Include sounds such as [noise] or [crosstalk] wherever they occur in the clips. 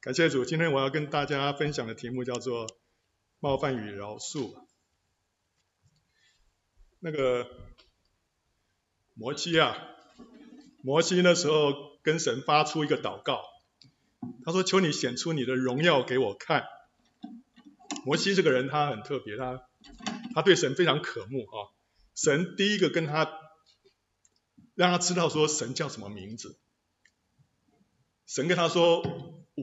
感谢主，今天我要跟大家分享的题目叫做“冒犯与饶恕”。那个摩西啊，摩西那时候跟神发出一个祷告，他说：“求你显出你的荣耀给我看。”摩西这个人他很特别，他他对神非常渴慕啊。神第一个跟他让他知道说神叫什么名字。神跟他说：“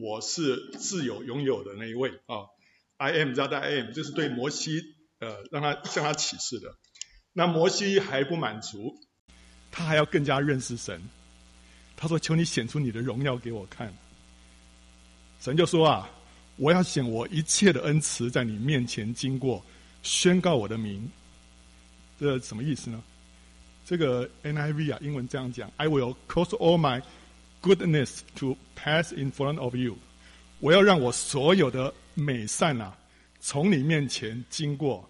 我是自有拥有的那一位啊，I am that I am，就是对摩西呃让他向他启示的。那摩西还不满足，他还要更加认识神。他说：‘求你显出你的荣耀给我看。’神就说啊：‘我要显我一切的恩慈在你面前经过，宣告我的名。’这什么意思呢？这个 NIV 啊，英文这样讲：‘I will cause all my’。” Goodness to pass in front of you，我要让我所有的美善啊，从你面前经过。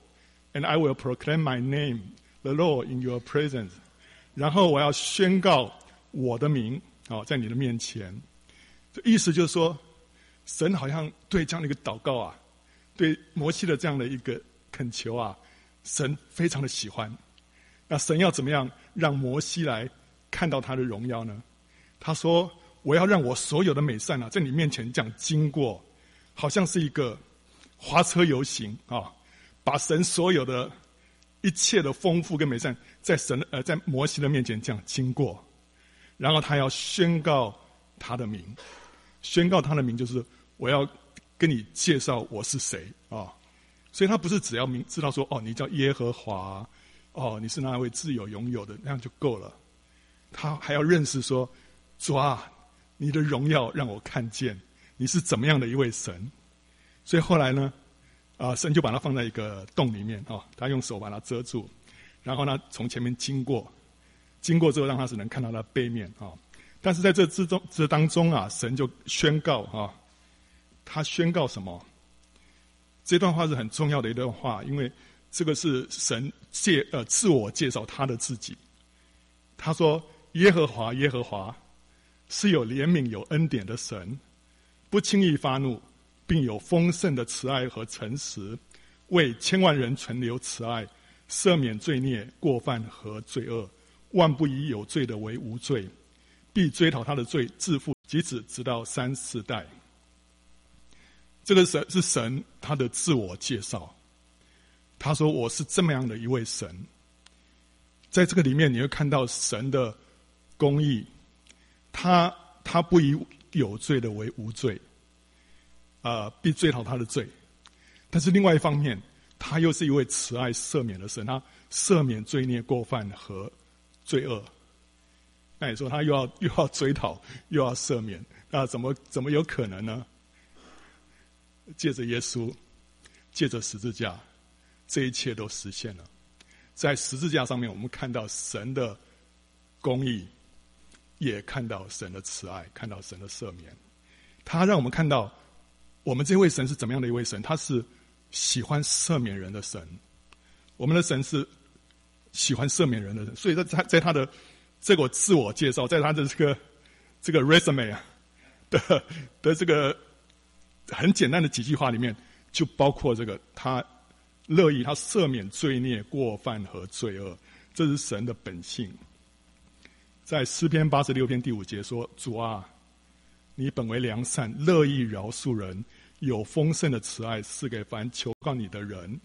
And I will proclaim my name, the Lord, in your presence。然后我要宣告我的名，哦，在你的面前。这意思就是说，神好像对这样的一个祷告啊，对摩西的这样的一个恳求啊，神非常的喜欢。那神要怎么样让摩西来看到他的荣耀呢？他说：“我要让我所有的美善啊，在你面前这样经过，好像是一个花车游行啊，把神所有的一切的丰富跟美善，在神呃在摩西的面前这样经过，然后他要宣告他的名，宣告他的名就是我要跟你介绍我是谁啊，所以他不是只要明知道说哦，你叫耶和华，哦，你是那位自有拥有的，那样就够了，他还要认识说。”主啊，你的荣耀让我看见你是怎么样的一位神。所以后来呢，啊，神就把它放在一个洞里面啊，他用手把它遮住，然后呢，从前面经过，经过之后让他只能看到他背面啊。但是在这之中这当中啊，神就宣告啊，他宣告什么？这段话是很重要的一段话，因为这个是神介呃自我介绍他的自己。他说：“耶和华，耶和华。”是有怜悯、有恩典的神，不轻易发怒，并有丰盛的慈爱和诚实，为千万人存留慈爱，赦免罪孽、过犯和罪恶，万不以有罪的为无罪，必追讨他的罪，自父及子，直到三四代。这个神是神他的自我介绍，他说：“我是这么样的一位神。”在这个里面，你会看到神的公义。他他不以有罪的为无罪，啊、呃，必追讨他的罪。但是另外一方面，他又是一位慈爱赦免的神，他赦免罪孽过犯和罪恶。那你说他又要 [laughs] 又要追讨又要赦免，那怎么怎么有可能呢？借着耶稣，借着十字架，这一切都实现了。在十字架上面，我们看到神的公义。也看到神的慈爱，看到神的赦免，他让我们看到我们这位神是怎么样的一位神。他是喜欢赦免人的神，我们的神是喜欢赦免人的神。所以在他在他的这个自我介绍，在他的这个这个 resume 啊的的这个很简单的几句话里面，就包括这个他乐意他赦免罪孽、过犯和罪恶，这是神的本性。在诗篇八十六篇第五节说：“主啊，你本为良善，乐意饶恕人，有丰盛的慈爱，赐给凡求告你的人。”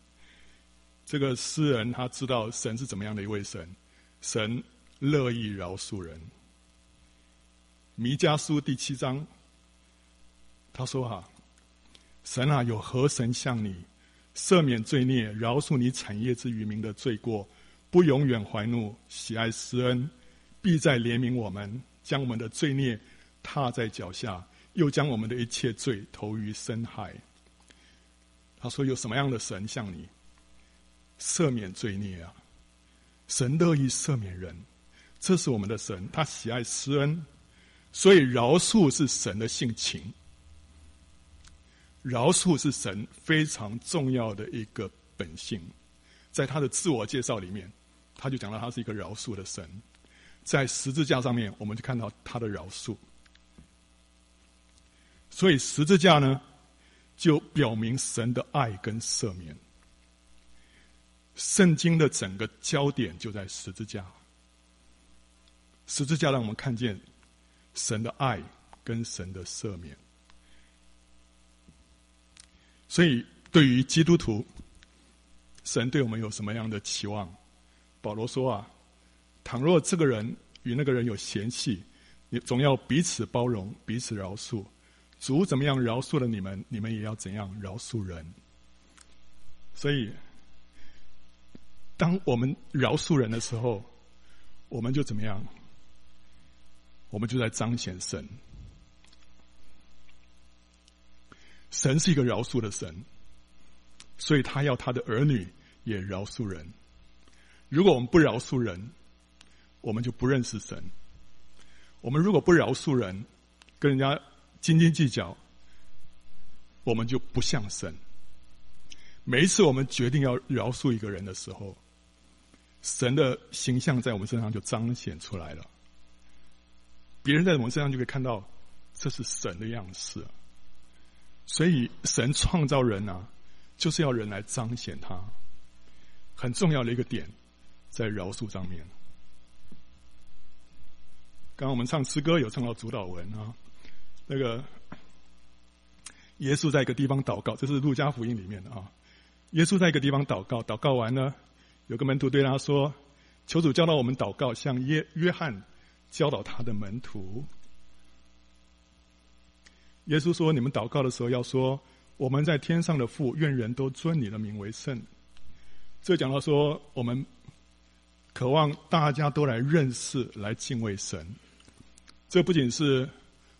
这个诗人他知道神是怎么样的一位神，神乐意饶恕人。弥迦书第七章，他说：“哈，神啊，有何神像你，赦免罪孽，饶恕你产业之余民的罪过，不永远怀怒，喜爱施恩。”必再怜悯我们，将我们的罪孽踏在脚下，又将我们的一切罪投于深海。他说：“有什么样的神像你？赦免罪孽啊！神乐意赦免人，这是我们的神，他喜爱施恩，所以饶恕是神的性情。饶恕是神非常重要的一个本性，在他的自我介绍里面，他就讲到他是一个饶恕的神。”在十字架上面，我们就看到他的饶恕。所以十字架呢，就表明神的爱跟赦免。圣经的整个焦点就在十字架。十字架让我们看见神的爱跟神的赦免。所以，对于基督徒，神对我们有什么样的期望？保罗说啊，倘若这个人与那个人有嫌隙，你总要彼此包容，彼此饶恕。主怎么样饶恕了你们，你们也要怎样饶恕人。所以，当我们饶恕人的时候，我们就怎么样？我们就在彰显神。神是一个饶恕的神，所以他要他的儿女也饶恕人。如果我们不饶恕人，我们就不认识神。我们如果不饶恕人，跟人家斤斤计较，我们就不像神。每一次我们决定要饶恕一个人的时候，神的形象在我们身上就彰显出来了。别人在我们身上就可以看到，这是神的样式。所以，神创造人啊，就是要人来彰显他。很重要的一个点，在饶恕上面。刚刚我们唱诗歌有唱到主祷文啊，那个耶稣在一个地方祷告，这是路加福音里面的啊。耶稣在一个地方祷告，祷告完呢，有个门徒对他说：“求主教导我们祷告，像约约翰教导他的门徒。”耶稣说：“你们祷告的时候要说，我们在天上的父，愿人都尊你的名为圣。”这讲到说，我们渴望大家都来认识、来敬畏神。这不仅是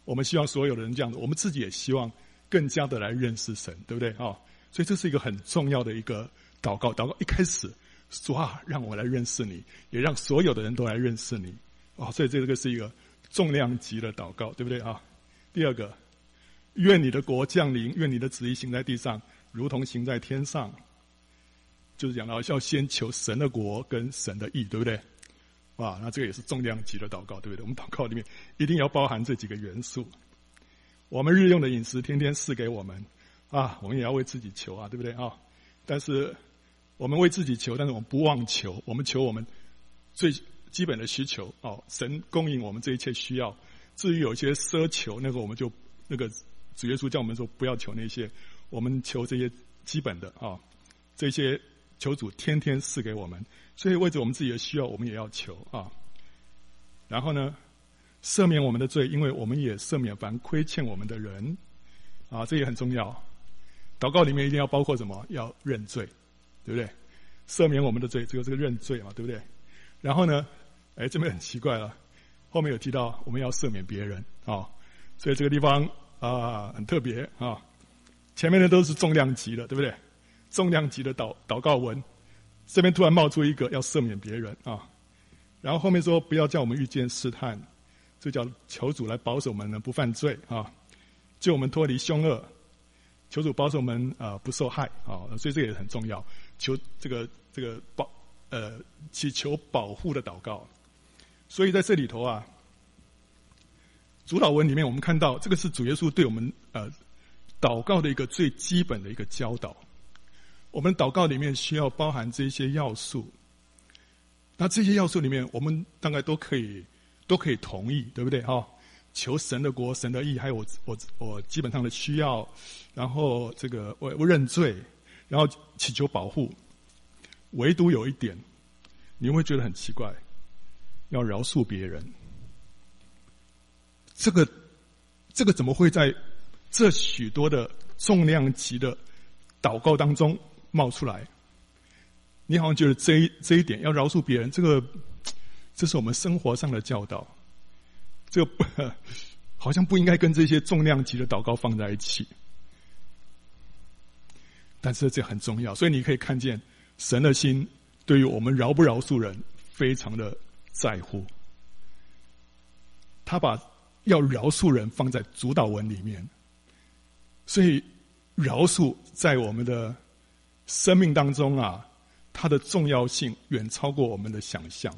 我们希望所有的人这样子，我们自己也希望更加的来认识神，对不对啊？所以这是一个很重要的一个祷告。祷告一开始说啊，让我来认识你，也让所有的人都来认识你。啊，所以这个是一个重量级的祷告，对不对啊？第二个。愿你的国降临，愿你的旨意行在地上，如同行在天上。就是讲到要先求神的国跟神的义，对不对？哇，那这个也是重量级的祷告，对不对？我们祷告里面一定要包含这几个元素。我们日用的饮食天天赐给我们，啊，我们也要为自己求啊，对不对啊？但是我们为自己求，但是我们不忘求，我们求我们最基本的需求哦，神供应我们这一切需要。至于有些奢求，那个我们就那个。主耶稣叫我们说不要求那些，我们求这些基本的啊，这些求主天天赐给我们。所以为着我们自己的需要，我们也要求啊。然后呢，赦免我们的罪，因为我们也赦免凡亏欠我们的人啊，这也很重要。祷告里面一定要包括什么？要认罪，对不对？赦免我们的罪，这个这个认罪嘛，对不对？然后呢，哎，这边很奇怪了，后面有提到我们要赦免别人啊，所以这个地方。啊，很特别啊！前面的都是重量级的，对不对？重量级的祷祷告文，这边突然冒出一个要赦免别人啊，然后后面说不要叫我们遇见试探，这叫求主来保守我们呢不犯罪啊，救我们脱离凶恶，求主保守我们啊不受害啊，所以这个也很重要，求这个这个保呃祈求保护的祷告，所以在这里头啊。主祷文里面，我们看到这个是主耶稣对我们呃祷告的一个最基本的一个教导。我们祷告里面需要包含这些要素。那这些要素里面，我们大概都可以都可以同意，对不对？哈，求神的国、神的义，还有我我我基本上的需要，然后这个我我认罪，然后祈求保护。唯独有一点，你会觉得很奇怪，要饶恕别人。这个，这个怎么会在这许多的重量级的祷告当中冒出来？你好像觉得这一这一点要饶恕别人，这个这是我们生活上的教导，这个 [laughs] 好像不应该跟这些重量级的祷告放在一起。但是这很重要，所以你可以看见神的心对于我们饶不饶恕人非常的在乎，他把。要饶恕人放在主祷文里面，所以饶恕在我们的生命当中啊，它的重要性远超过我们的想象。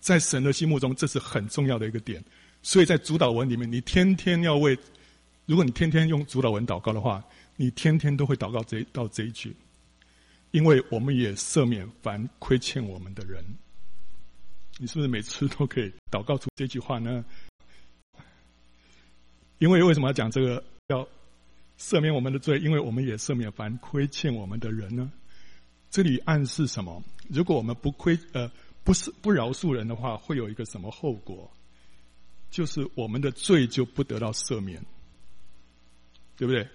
在神的心目中，这是很重要的一个点。所以在主祷文里面，你天天要为如果你天天用主祷文祷告的话，你天天都会祷告这到这一句，因为我们也赦免凡亏欠我们的人。你是不是每次都可以祷告出这句话呢？因为为什么要讲这个？要赦免我们的罪，因为我们也赦免凡亏欠我们的人呢？这里暗示什么？如果我们不亏呃不是不饶恕人的话，会有一个什么后果？就是我们的罪就不得到赦免。对不对？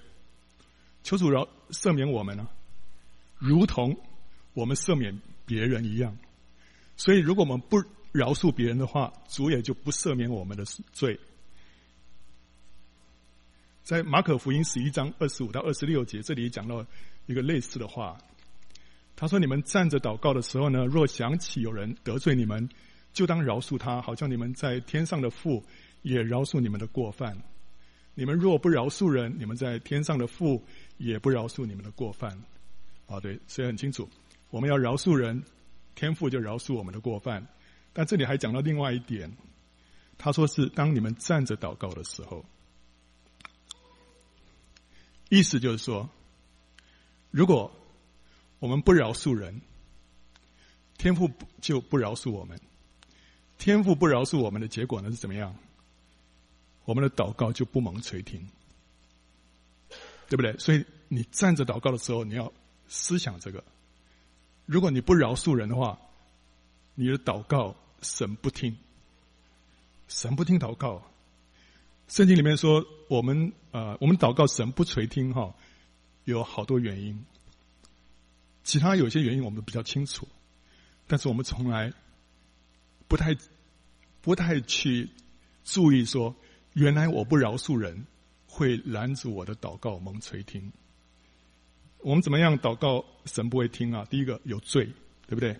求主饶赦免我们呢，如同我们赦免别人一样。所以，如果我们不饶恕别人的话，主也就不赦免我们的罪。在马可福音十一章二十五到二十六节，这里讲到一个类似的话。他说：“你们站着祷告的时候呢，若想起有人得罪你们，就当饶恕他，好像你们在天上的父也饶恕你们的过犯。”你们若不饶恕人，你们在天上的父也不饶恕你们的过犯。啊，对，所以很清楚，我们要饶恕人，天父就饶恕我们的过犯。但这里还讲到另外一点，他说是当你们站着祷告的时候，意思就是说，如果我们不饶恕人，天父就不饶恕我们。天父不饶恕我们的结果呢是怎么样？我们的祷告就不蒙垂听，对不对？所以你站着祷告的时候，你要思想这个。如果你不饶恕人的话，你的祷告神不听，神不听祷告。圣经里面说，我们呃，我们祷告神不垂听哈，有好多原因。其他有些原因我们比较清楚，但是我们从来不太不太去注意说。原来我不饶恕人，会拦阻我的祷告蒙垂听。我们怎么样祷告神不会听啊？第一个有罪，对不对？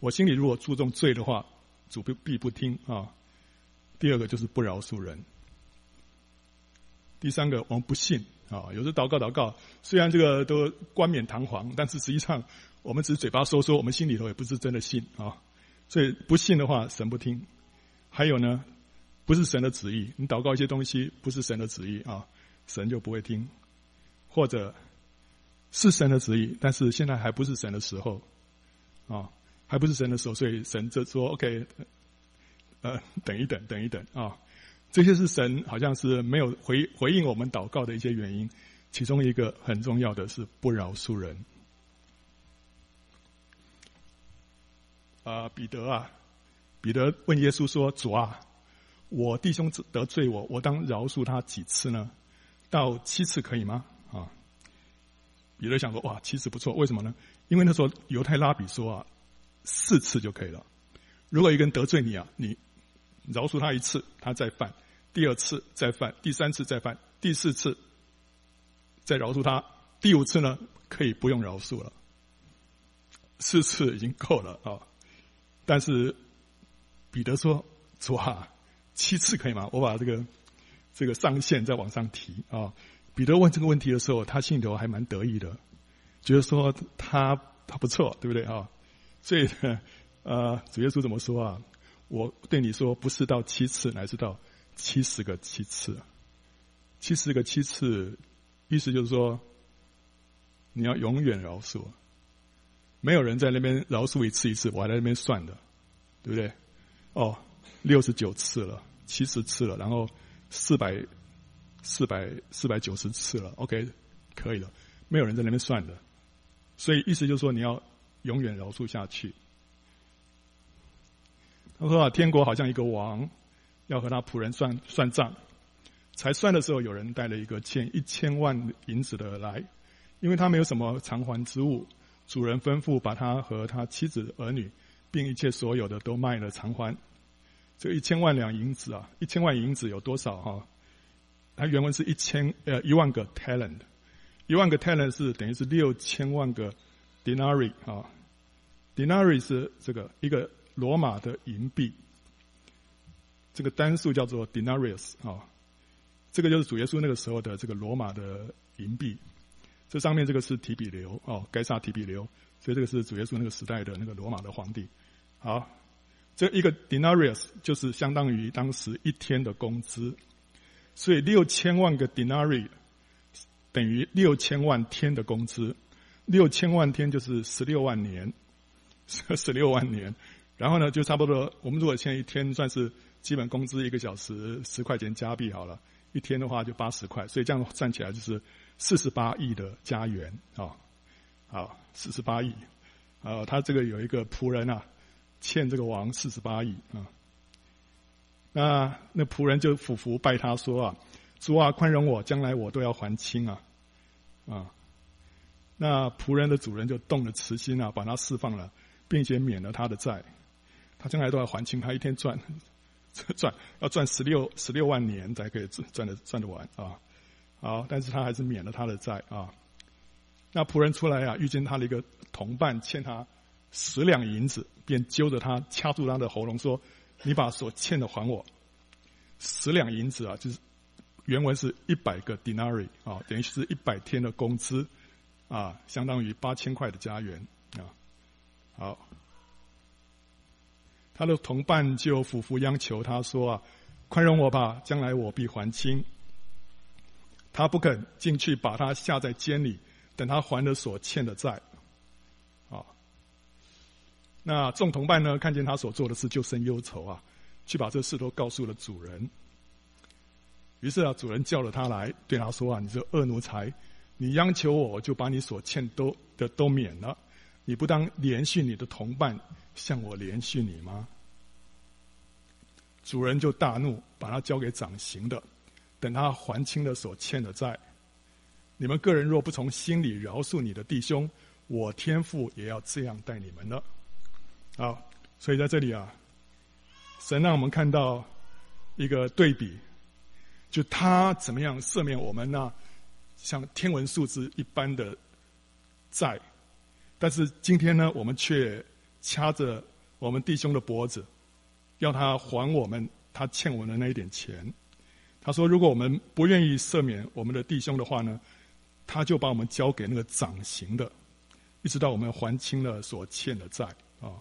我心里如果注重罪的话，主必必不听啊。第二个就是不饶恕人。第三个我们不信啊，有时祷告祷告，虽然这个都冠冕堂皇，但是实际上我们只是嘴巴说说，我们心里头也不是真的信啊。所以不信的话，神不听。还有呢？不是神的旨意，你祷告一些东西不是神的旨意啊，神就不会听；或者是神的旨意，但是现在还不是神的时候啊，还不是神的时候，所以神就说：“OK，呃，等一等，等一等啊。”这些是神好像是没有回回应我们祷告的一些原因，其中一个很重要的是不饶恕人。啊，彼得啊，彼得问耶稣说：“主啊。”我弟兄得罪我，我当饶恕他几次呢？到七次可以吗？啊，彼得想说，哇，七次不错，为什么呢？因为那时候犹太拉比说啊，四次就可以了。如果一个人得罪你啊，你饶恕他一次，他再犯；第二次再犯；第三次再犯；第四次再饶恕他；第五次呢，可以不用饶恕了。四次已经够了啊！但是彼得说，主啊。七次可以吗？我把这个这个上限再往上提啊！彼得问这个问题的时候，他心里头还蛮得意的，觉得说他他不错，对不对啊？所以呢，呃，主耶稣怎么说啊？我对你说，不是到七次，乃是到七十个七次。七十个七次，意思就是说，你要永远饶恕，没有人在那边饶恕一次一次，我还在那边算的，对不对？哦，六十九次了。七十次了，然后四百、四百、四百九十次了，OK，可以了，没有人在那边算的，所以意思就是说你要永远饶恕下去。他说，天国好像一个王要和他仆人算算账，才算的时候，有人带了一个欠一千万银子的来，因为他没有什么偿还之物，主人吩咐把他和他妻子儿女，并一切所有的都卖了偿还。这一千万两银子啊，一千万银子有多少哈？它原文是一千呃一万个 talent，一万个 talent 是等于是六千万个 denari 啊 ”Denari 是这个一个罗马的银币，这个单数叫做 denarius 啊，这个就是主耶稣那个时候的这个罗马的银币，这上面这个是提比留哦，该撒提比留，所以这个是主耶稣那个时代的那个罗马的皇帝，好。这一个 denarius 就是相当于当时一天的工资，所以六千万个 denarii 等于六千万天的工资，六千万天就是十六万年，十六万年。然后呢，就差不多，我们如果现在一天算是基本工资，一个小时十块钱加币好了，一天的话就八十块，所以这样算起来就是四十八亿的加元啊，好，四十八亿。啊，他这个有一个仆人啊，欠这个王四十八亿啊。那那仆人就俯伏拜他说啊：“主啊，宽容我，将来我都要还清啊。”啊，那仆人的主人就动了慈心啊，把他释放了，并且免了他的债。他将来都要还清，他一天赚 [laughs] 赚要赚十六十六万年才可以赚赚得赚得完啊。好，但是他还是免了他的债啊。那仆人出来啊，遇见他的一个同伴欠他十两银子，便揪着他掐住他的喉咙说：“你把所欠的还我。”十两银子啊，就是原文是一百个 denari 啊，等于是一百天的工资啊，相当于八千块的家元啊。好，他的同伴就俯伏央求他说：“啊，宽容我吧，将来我必还清。”他不肯进去，把他下在监里。等他还了所欠的债，啊，那众同伴呢？看见他所做的事，就生忧愁啊，去把这事都告诉了主人。于是啊，主人叫了他来，对他说啊：“你这恶奴才，你央求我，我就把你所欠都的都免了。你不当怜恤你的同伴，向我怜恤你吗？”主人就大怒，把他交给掌刑的，等他还清了所欠的债。你们个人若不从心里饶恕你的弟兄，我天父也要这样待你们了。好，所以在这里啊，神让我们看到一个对比，就他怎么样赦免我们那像天文数字一般的债，但是今天呢，我们却掐着我们弟兄的脖子，要他还我们他欠我们的那一点钱。他说，如果我们不愿意赦免我们的弟兄的话呢，他就把我们交给那个掌刑的，一直到我们还清了所欠的债啊。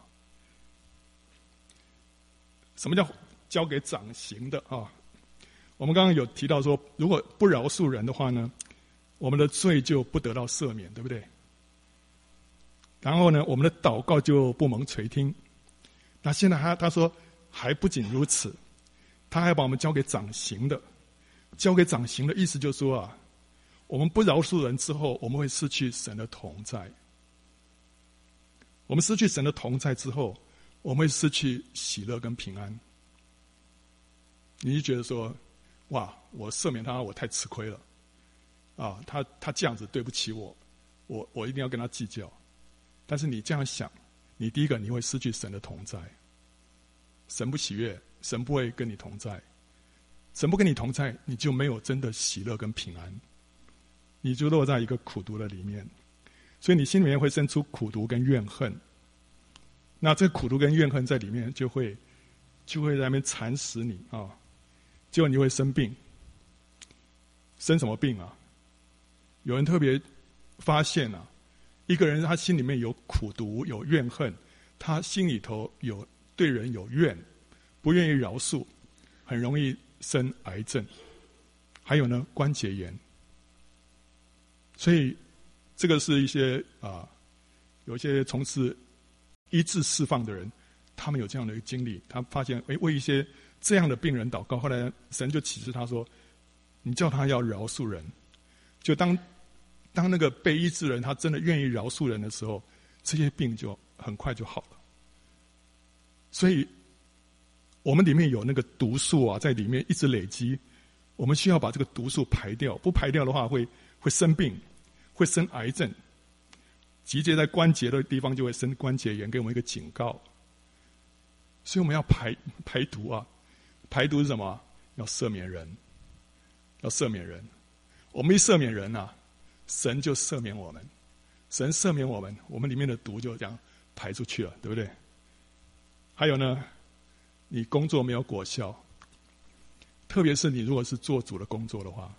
什么叫交给掌刑的啊？我们刚刚有提到说，如果不饶恕人的话呢，我们的罪就不得到赦免，对不对？然后呢，我们的祷告就不蒙垂听。那现在他他说还不仅如此，他还把我们交给掌刑的，交给掌刑的意思就是说啊。我们不饶恕人之后，我们会失去神的同在。我们失去神的同在之后，我们会失去喜乐跟平安。你就觉得说，哇，我赦免他，我太吃亏了，啊，他他这样子对不起我，我我一定要跟他计较。但是你这样想，你第一个你会失去神的同在，神不喜悦，神不会跟你同在，神不跟你同在，你就没有真的喜乐跟平安。你就落在一个苦毒的里面，所以你心里面会生出苦毒跟怨恨。那这苦毒跟怨恨在里面就会，就会在那边蚕食你啊，结果你会生病。生什么病啊？有人特别发现啊，一个人他心里面有苦毒、有怨恨，他心里头有对人有怨，不愿意饶恕，很容易生癌症。还有呢，关节炎。所以，这个是一些啊，有一些从事医治释放的人，他们有这样的一个经历。他发现，哎，为一些这样的病人祷告，后来神就启示他说：“你叫他要饶恕人。”就当当那个被医治人他真的愿意饶恕人的时候，这些病就很快就好了。所以，我们里面有那个毒素啊，在里面一直累积，我们需要把这个毒素排掉。不排掉的话，会。会生病，会生癌症，集结在关节的地方就会生关节炎，给我们一个警告。所以我们要排排毒啊！排毒是什么？要赦免人，要赦免人。我们一赦免人啊，神就赦免我们。神赦免我们，我们里面的毒就这样排出去了，对不对？还有呢，你工作没有果效，特别是你如果是做主的工作的话。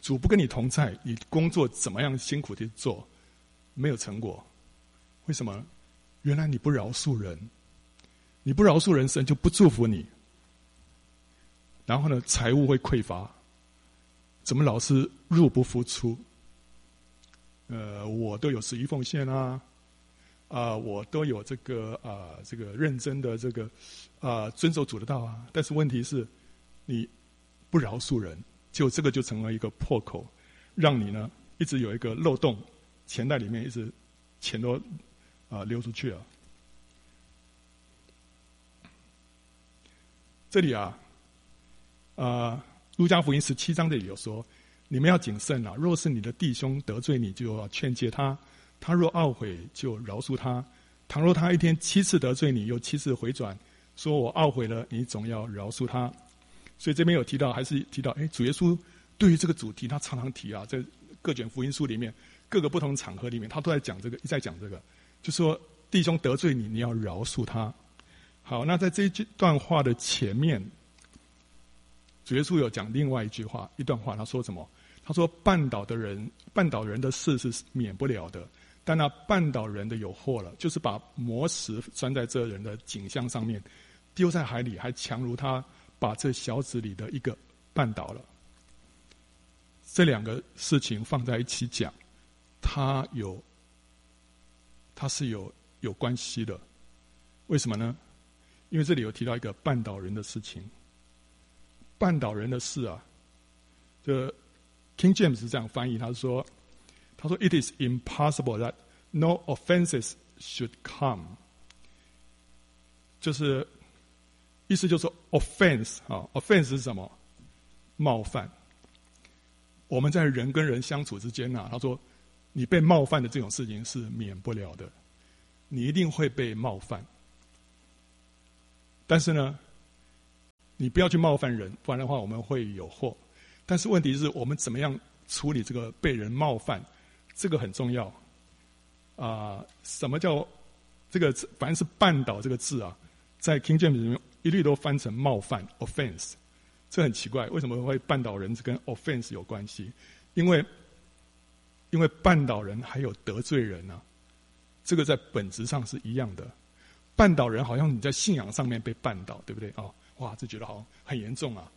主不跟你同在，你工作怎么样辛苦的做，没有成果，为什么？原来你不饶恕人，你不饶恕人，神就不祝福你。然后呢，财物会匮乏，怎么老是入不敷出？呃，我都有十一奉献啊，啊、我都有这个啊、这个认真的这个啊、遵守主的道啊。但是问题是，你不饶恕人，就这个就成了一个破口，让你呢一直有一个漏洞，钱袋里面一直钱都啊、流出去了。这里啊，啊、呃，路加福音十七章这里有说。你们要谨慎啊！若是你的弟兄得罪你，就要劝诫他；他若懊悔，就饶恕他。倘若他一天七次得罪你，又七次回转，说我懊悔了，你总要饶恕他。所以这边有提到，还是提到，哎，主耶稣对于这个主题，他常常提啊，在各卷福音书里面，各个不同场合里面，他都在讲这个，一再讲这个，就说弟兄得罪你，你要饶恕他。好，那在这一段话的前面，主耶稣有讲另外一句话，一段话，他说什么？他说：“绊倒的人，绊倒人的事是免不了的，但那绊倒人的有祸了，就是把磨石拴在这人的颈项上面，丢在海里，还强如他把这小子里的一个绊倒了。这两个事情放在一起讲，他有，他是有有关系的。为什么呢？因为这里有提到一个绊倒人的事情，绊倒人的事啊，这。” King James 是这样翻译，他说：“他说 It is impossible that no offenses should come。”就是意思就是说 offense 啊，offense 是什么？冒犯。我们在人跟人相处之间呢、啊，他说你被冒犯的这种事情是免不了的，你一定会被冒犯。但是呢，你不要去冒犯人，不然的话我们会有祸。但是问题是我们怎么样处理这个被人冒犯，这个很重要。啊、什么叫这个？凡是“绊倒”这个字啊，在 King James 里面一律都翻成冒犯 （offense）。这很奇怪，为什么会绊倒人跟 offense 有关系？因为因为绊倒人还有得罪人呢、这个在本质上是一样的。绊倒人好像你在信仰上面被绊倒，对不对？哦，哇，这觉得好很严重啊。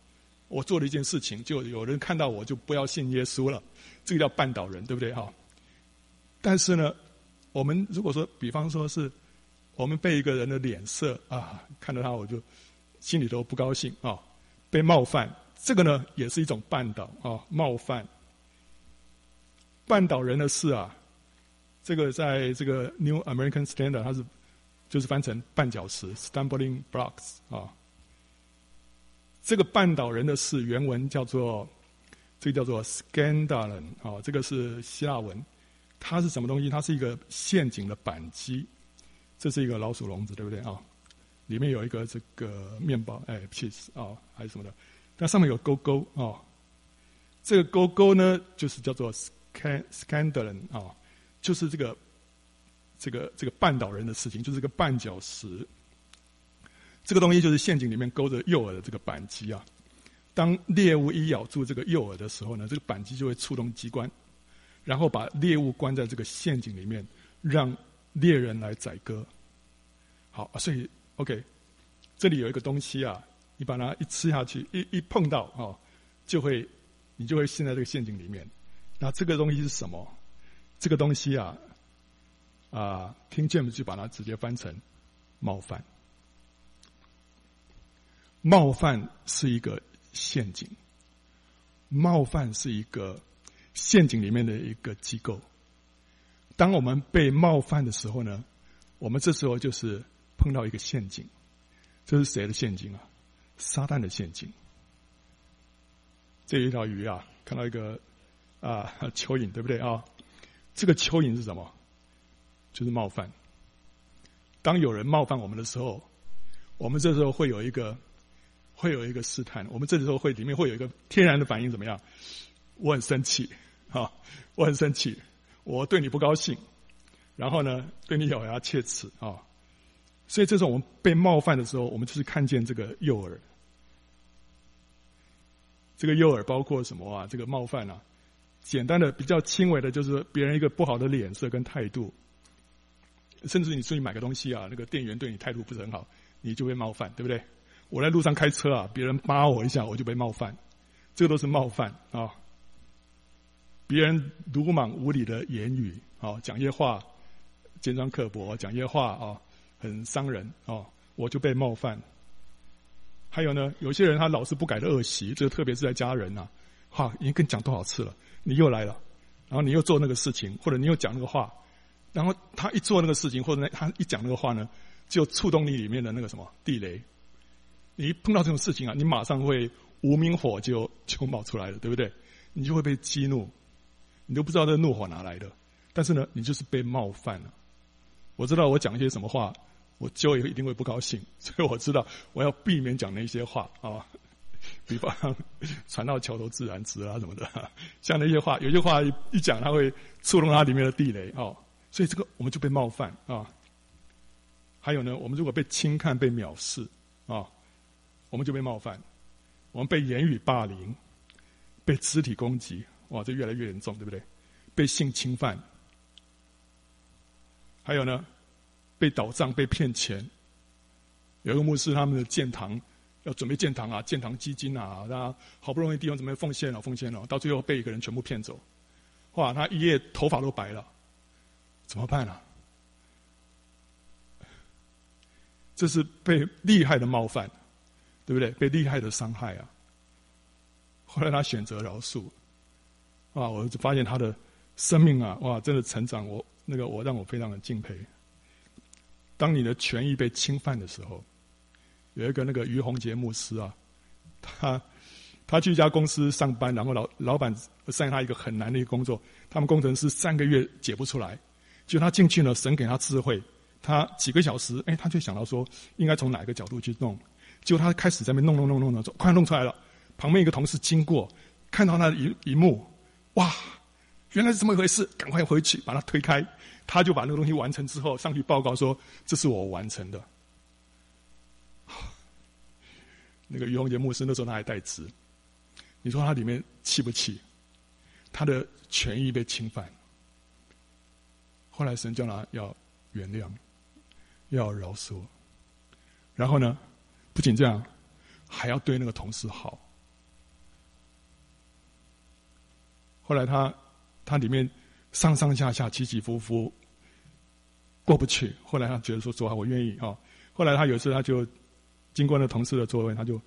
我做了一件事情，就有人看到我就不要信耶稣了，这个叫绊倒人，对不对哈？但是呢，我们如果说，比方说是，我们被一个人的脸色啊，看到他我就心里头不高兴啊，被冒犯，这个呢也是一种绊倒啊，冒犯。绊倒人的事啊，这个在这个 New American Standard 它是就是翻成绊脚石 （stumbling blocks） 啊。这个绊倒人的事，原文叫做这个叫做 scandalon 啊，这个是希腊文，它是什么东西？它是一个陷阱的扳机，这是一个老鼠笼子，对不对啊？里面有一个这个面包，哎，cheese 啊，还是什么的？它上面有勾勾啊，这个勾勾呢，就是叫做 scandalon 啊，就是这个这个这个绊倒人的事情，就是个绊脚石。这个东西就是陷阱里面勾着诱饵的这个扳机啊。当猎物一咬住这个诱饵的时候呢，这个扳机就会触动机关，然后把猎物关在这个陷阱里面，让猎人来宰割。好，所以 OK，这里有一个东西啊，你把它一吃下去，一一碰到啊，就会你就会陷在这个陷阱里面。那这个东西是什么？这个东西啊，啊，King James 就把它直接翻成冒犯。冒犯是一个陷阱，冒犯是一个陷阱里面的一个机构。当我们被冒犯的时候呢，我们这时候就是碰到一个陷阱。这是谁的陷阱啊？撒旦的陷阱。这一条鱼啊，看到一个啊蚯蚓，对不对啊？这个蚯蚓是什么？就是冒犯。当有人冒犯我们的时候，我们这时候会有一个。会有一个试探，我们这时候会里面会有一个天然的反应，怎么样？我很生气，啊，我很生气，我对你不高兴，然后呢，对你咬牙切齿啊。所以这时候我们被冒犯的时候，我们就是看见这个诱饵。这个诱饵包括什么啊？这个冒犯啊，简单的比较轻微的，就是别人一个不好的脸色跟态度，甚至你出去买个东西啊，那个店员对你态度不是很好，你就会冒犯，对不对？我在路上开车啊，别人扒我一下，我就被冒犯，这都是冒犯啊。别人鲁莽无礼的言语，啊，讲一些话尖酸刻薄，讲一些话啊，很伤人啊，我就被冒犯。还有呢，有些人他老是不改的恶习，这个特别是在家人呐、啊，哈，已经跟你讲多少次了，你又来了，然后你又做那个事情，或者你又讲那个话，然后他一做那个事情，或者他一讲那个话呢，就触动你里面的那个什么地雷。你一碰到这种事情啊，你马上会无名火就就冒出来了，对不对？你就会被激怒，你都不知道这怒火哪来的，但是呢，你就是被冒犯了。我知道我讲一些什么话。我就一定会不高兴，所以我知道我要避免讲那些话啊，[laughs] 比方“船到桥头自然直”啊什么的，像那些话，有些话一讲，它会触动它里面的地雷哦，所以这个我们就被冒犯啊。还有呢，我们如果被轻看、被藐视啊，我们就被冒犯；我们被言语霸凌、被肢体攻击，哇，这越来越严重，对不对？被性侵犯，还有呢？被倒账、被骗钱，有一个牧师，他们的建堂要准备建堂啊，建堂基金啊，他好不容易弟兄准备奉献了，奉献了，到最后被一个人全部骗走，哇，他一夜头发都白了，怎么办啊？这是被厉害的冒犯，对不对？被厉害的伤害啊！后来他选择饶恕，啊，我就发现他的生命啊，哇，真的成长，我那个我让我非常的敬佩。当你的权益被侵犯的时候，有一个那个于洪杰牧师啊，他他去一家公司上班，然后老老板塞他一个很难的一个工作，他们工程师三个月解不出来，就他进去了，神给他智慧，他几个小时，哎，他就想到说应该从哪个角度去弄，结果他开始在那边弄弄弄弄弄，快弄出来了，旁边一个同事经过，看到那一一幕，哇，原来是这么一回事，赶快回去把他推开。他就把那个东西完成之后，上去报告说：“这是我完成的。”那个于洪杰牧师那时候他还带职，你说他里面气不气？他的权益被侵犯。后来神叫他要原谅，要饶恕。然后呢，不仅这样，还要对那个同事好。后来他他里面上上下下起起伏伏。过不去，后来他觉得说说啊，我愿意啊。后来他有一次，他就经过那同事的座位，他就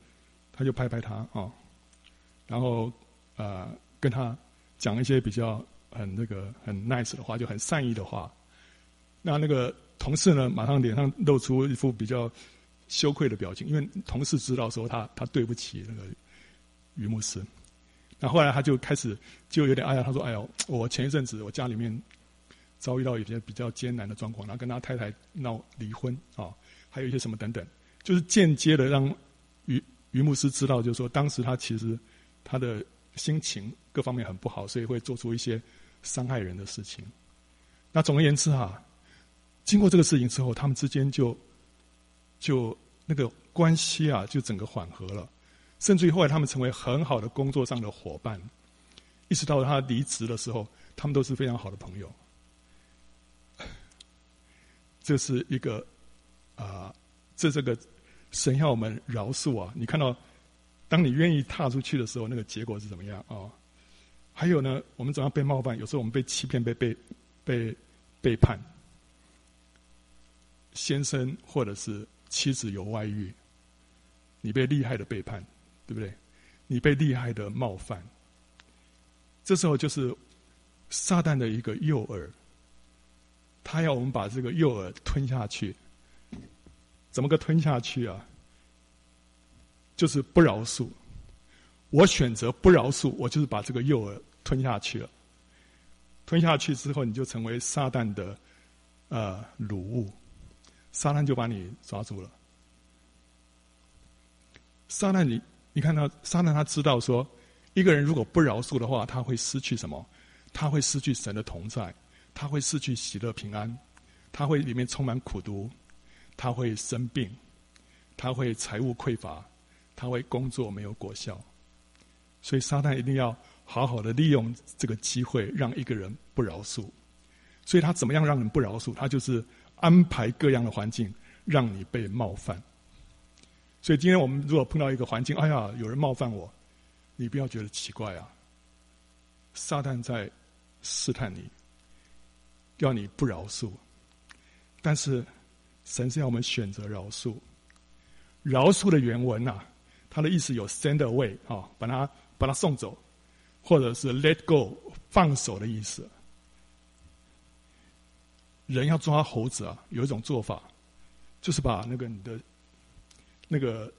他就拍拍他啊，然后呃跟他讲一些比较很那个很 nice 的话，就很善意的话。那那个同事呢，马上脸上露出一副比较羞愧的表情，因为同事知道说他他对不起那个于牧师。那后来他就开始就有点哎呀，他说哎呦，我前一阵子我家里面。遭遇到一些比较艰难的状况，然后跟他太太闹离婚啊，还有一些什么等等，就是间接的让于于牧师知道，就是说当时他其实他的心情各方面很不好，所以会做出一些伤害人的事情。那总而言之啊，经过这个事情之后，他们之间就就那个关系啊，就整个缓和了，甚至于后来他们成为很好的工作上的伙伴，一直到他离职的时候，他们都是非常好的朋友。这是一个啊、这这个神要我们饶恕啊！你看到，当你愿意踏出去的时候，那个结果是怎么样啊、还有呢，我们总要被冒犯，有时候我们被欺骗、被被被背叛，先生或者是妻子有外遇，你被厉害的背叛，对不对？你被厉害的冒犯，这时候就是撒旦的一个诱饵。他要我们把这个诱饵吞下去，怎么个吞下去啊？就是不饶恕。我选择不饶恕，我就是把这个诱饵吞下去了。吞下去之后，你就成为撒旦的呃掳物，撒旦就把你抓住了。撒旦你，你看到，撒旦他知道说，一个人如果不饶恕的话，他会失去什么？他会失去神的同在。他会失去喜乐平安，他会里面充满苦毒，他会生病，他会财务匮乏，他会工作没有果效，所以撒旦一定要好好的利用这个机会，让一个人不饶恕。所以他怎么样让人不饶恕？他就是安排各样的环境，让你被冒犯。所以今天我们如果碰到一个环境，哎呀，有人冒犯我，你不要觉得奇怪啊，撒旦在试探你，要你不饶恕。但是神是要我们选择饶恕。饶恕的原文啊，它的意思有 send away 啊，把它把它送走，或者是 let go 放手的意思。人要抓猴子啊，有一种做法，就是把那个你的那个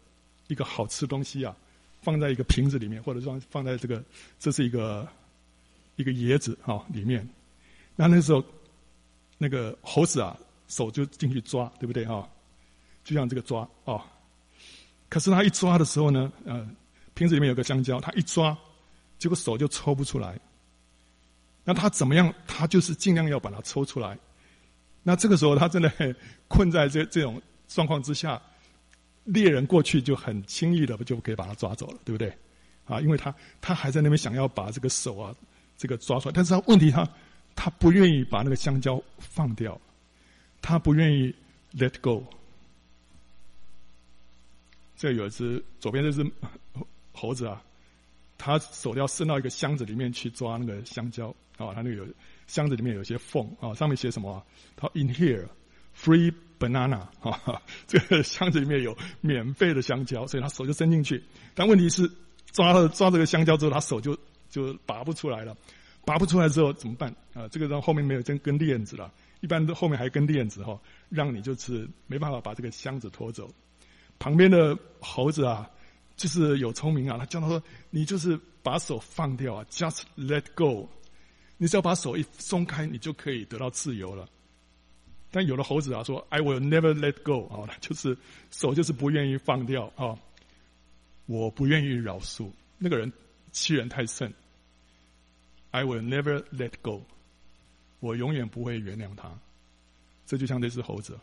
一个好吃东西啊，放在一个瓶子里面，或者说放在这个这是一个一个椰子啊里面。那那时候那个猴子啊，手就进去抓，对不对啊？就像这个抓啊。可是他一抓的时候呢，呃，瓶子里面有个香蕉，他一抓，结果手就抽不出来。那他怎么样？他就是尽量要把它抽出来。那这个时候，他真的很困在这这种状况之下，猎人过去就很轻易的就可以把他抓走了，对不对？啊，因为他他还在那边想要把这个手啊这个抓出来，但是他问题他他不愿意把那个香蕉放掉，他不愿意 let go。这有一只左边这只猴子啊，他手要伸到一个箱子里面去抓那个香蕉啊，他那个有。箱子里面有些缝啊，上面写什么？它 in here free banana 啊，[laughs] 这个箱子里面有免费的香蕉，所以他手就伸进去。但问题是抓了抓这个香蕉之后，他手就就拔不出来了。拔不出来之后怎么办啊？这个人后面没有根根链子了，一般都后面还有根链子哈，让你就是没办法把这个箱子拖走。旁边的猴子啊，就是有聪明啊，他叫他说：“你就是把手放掉啊，just let go。”你只要把手一松开，你就可以得到自由了。但有的猴子啊说：“I will never let go。”啊，就是手就是不愿意放掉啊。我不愿意饶恕那个人，欺人太甚。I will never let go。我永远不会原谅他。这就像这只猴子。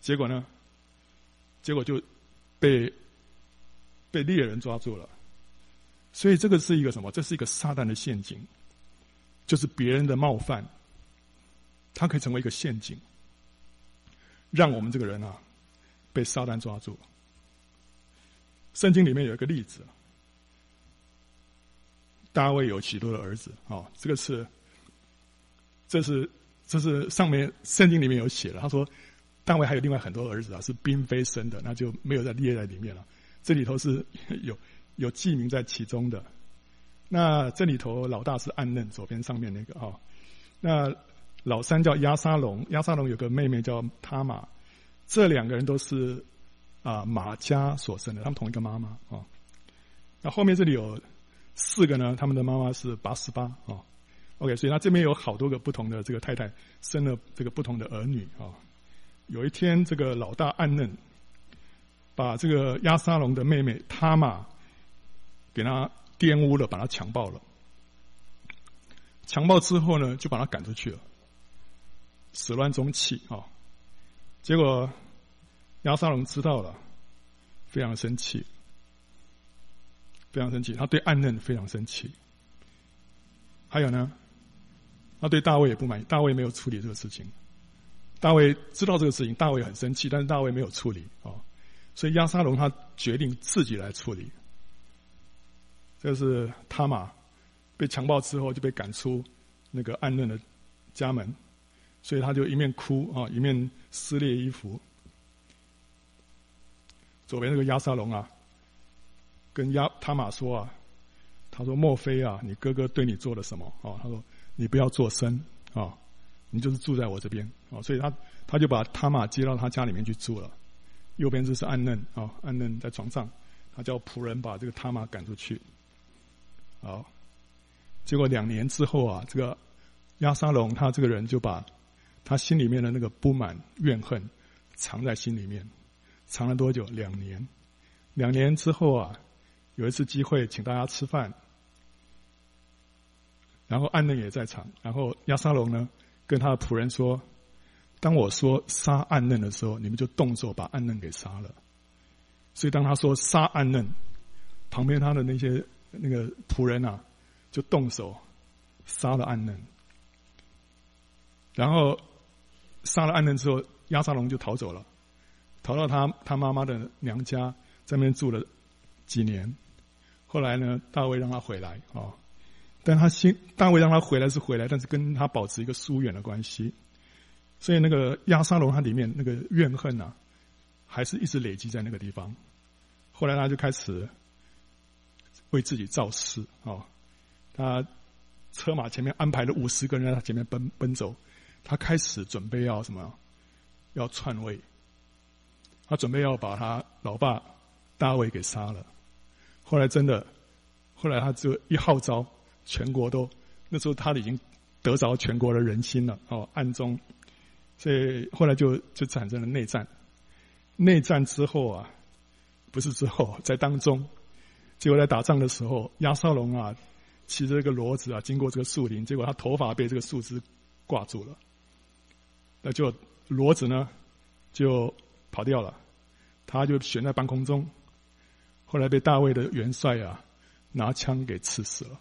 结果呢？结果就被被猎人抓住了。所以这个是一个什么？这是一个撒旦的陷阱，就是别人的冒犯，它可以成为一个陷阱，让我们这个人啊被撒旦抓住。圣经里面有一个例子，大卫有许多的儿子啊，这个是，这是这是上面圣经里面有写的。他说大卫还有另外很多儿子啊，是嫔妃生的，那就没有在列在里面了。这里头是有。有记名在其中的，那这里头老大是暗嫩，左边上面那个啊，那老三叫亚沙龙，亚沙龙有个妹妹叫塔玛，这两个人都是啊马家所生的，他们同一个妈妈啊。那后面这里有四个呢，他们的妈妈是拔示巴啊。OK，所以他这边有好多个不同的这个太太生了这个不同的儿女啊。有一天，这个老大暗嫩把这个亚沙龙的妹妹塔玛。给他玷污了，把他强暴了。强暴之后呢，就把他赶出去了，始乱终弃啊！结果押沙龙知道了，非常生气，非常生气。他对暗嫩非常生气。还有呢，他对大卫也不满意，大卫没有处理这个事情。大卫知道这个事情，大卫很生气，但是大卫没有处理啊，所以押沙龙他决定自己来处理。就是他玛被强暴之后就被赶出那个暗嫩的家门，所以他就一面哭啊，一面撕裂衣服。左边那个押沙龙啊，跟押他玛说啊，他说：“莫非啊，你哥哥对你做了什么啊？”他说：“你不要作声啊，你就是住在我这边啊。”所以他他就把他玛接到他家里面去住了。右边这是暗嫩啊，暗嫩在床上，他叫仆人把这个他玛赶出去。好，结果两年之后啊，这个亚沙龙他这个人就把他心里面的那个不满怨恨藏在心里面，藏了多久？两年。两年之后啊，有一次机会请大家吃饭，然后暗嫩也在场，然后亚沙龙呢跟他的仆人说：“当我说杀暗嫩的时候，你们就动手把暗嫩给杀了。”所以当他说杀暗嫩，旁边他的那些。那个仆人啊，就动手杀了暗嫩，然后杀了暗嫩之后，押沙龙就逃走了，逃到他他妈妈的娘家，在那边住了几年。后来呢，大卫让他回来啊、哦，但他心大卫让他回来是回来，但是跟他保持一个疏远的关系。所以那个押沙龙他里面那个怨恨啊，还是一直累积在那个地方。后来他就开始为自己造势啊、哦，他车马前面安排了五十个人在他前面奔奔走，他开始准备要什么？要篡位。他准备要把他老爸大卫给杀了，后来真的，后来他就一号召，全国都那时候他已经得着全国的人心了哦，暗中，所以后来就就产生了内战。内战之后啊，不是之后，在当中，结果在打仗的时候，亚沙龙啊骑着这个骡子啊经过这个树林，结果他头发被这个树枝挂住了，那就骡子呢就。跑掉了，他就悬在半空中，后来被大卫的元帅啊拿枪给刺死了，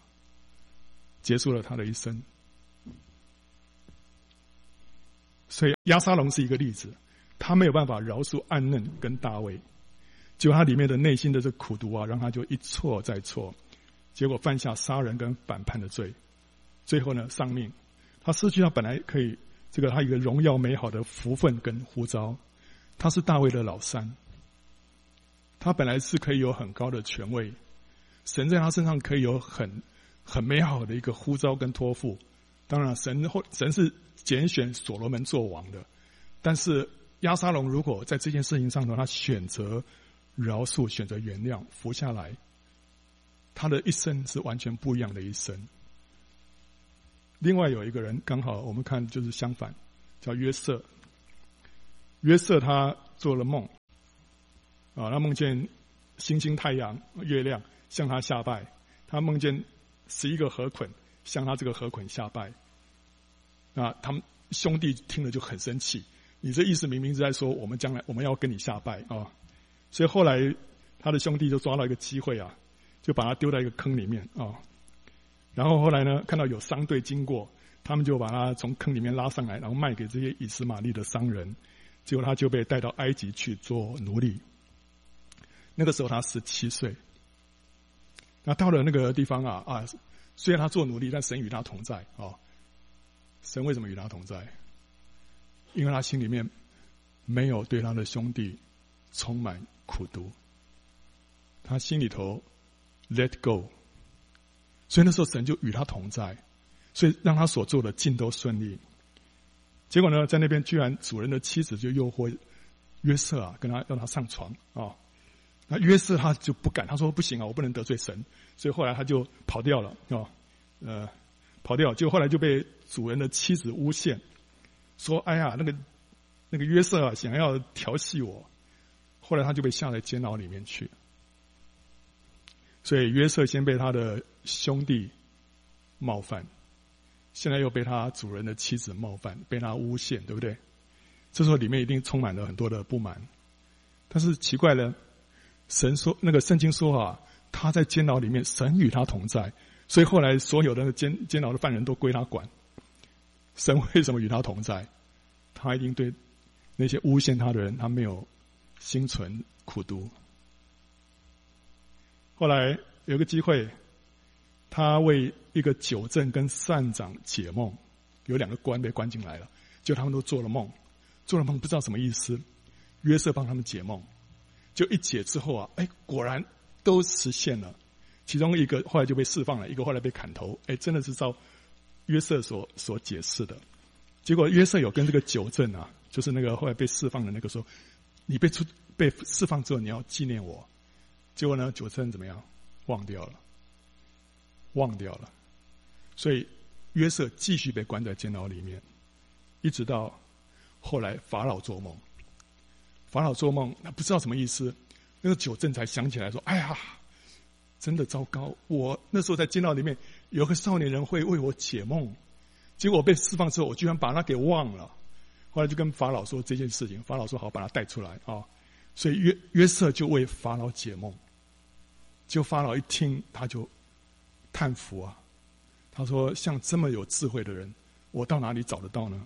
结束了他的一生。所以亚沙龙是一个例子，他没有办法饶恕暗嫩跟大卫，就他里面的内心的这苦毒啊，让他就一错再错，结果犯下杀人跟反叛的罪，最后呢丧命，他失去他本来可以这个他一个荣耀美好的福分跟呼召。他是大卫的老三，他本来是可以有很高的权位，神在他身上可以有很很美好的一个呼召跟托付。当然，神后神是拣选所罗门做王的，但是亚沙龙如果在这件事情上头，他选择饶恕、选择原谅、服下来，他的一生是完全不一样的一生。另外有一个人，刚好我们看就是相反，叫约瑟。约瑟他做了梦，啊，他梦见星星、太阳、月亮向他下拜，他梦见十一个河捆向他这个河捆下拜，啊，他们兄弟听了就很生气，你这意思明明是在说我们将来我们要跟你下拜啊，所以后来他的兄弟就抓到一个机会啊，就把他丢在一个坑里面啊，然后后来呢，看到有商队经过，他们就把他从坑里面拉上来，然后卖给这些以斯玛利的商人。结果他就被带到埃及去做奴隶。那个时候他十七岁。那到了那个地方啊啊，虽然他做奴隶，但神与他同在啊、神为什么与他同在？因为他心里面没有对他的兄弟充满苦读，他心里头 let go。所以那时候神就与他同在，所以让他所做的尽都顺利。结果呢，在那边居然主人的妻子就诱惑约瑟啊，跟他让他上床啊。那约瑟他就不敢，他说不行啊，我不能得罪神。所以后来他就跑掉了啊，呃，跑掉。结果后来就被主人的妻子诬陷，说：“哎呀，那个那个约瑟啊，想要调戏我。”后来他就被下在监牢里面去。所以约瑟先被他的兄弟冒犯。现在又被他主人的妻子冒犯，被他诬陷，对不对？这时候里面一定充满了很多的不满。但是奇怪了，神说那个圣经说啊，他在监牢里面，神与他同在，所以后来所有的监监牢的犯人都归他管。神为什么与他同在？他一定对那些诬陷他的人，他没有心存苦毒。后来有个机会。他为一个酒政跟善长解梦，有两个官被关进来了，就他们都做了梦，做了梦不知道什么意思。约瑟帮他们解梦，就一解之后啊，哎，果然都实现了。其中一个后来就被释放了，一个后来被砍头。哎，真的是照约瑟所所解释的。结果约瑟有跟这个酒政啊，就是那个后来被释放的那个说，你被出被释放之后，你要纪念我。结果呢，酒政怎么样？忘掉了。忘掉了，所以约瑟继续被关在监牢里面，一直到后来法老做梦，法老做梦，他不知道什么意思，那个九正才想起来说：“哎呀，真的糟糕！我那时候在监牢里面有个少年人会为我解梦，结果被释放之后，我居然把他给忘了。后来就跟法老说这件事情，法老说好，把他带出来啊。所以约约瑟就为法老解梦，就法老一听，他就。叹服啊！他说：“像这么有智慧的人，我到哪里找得到呢？”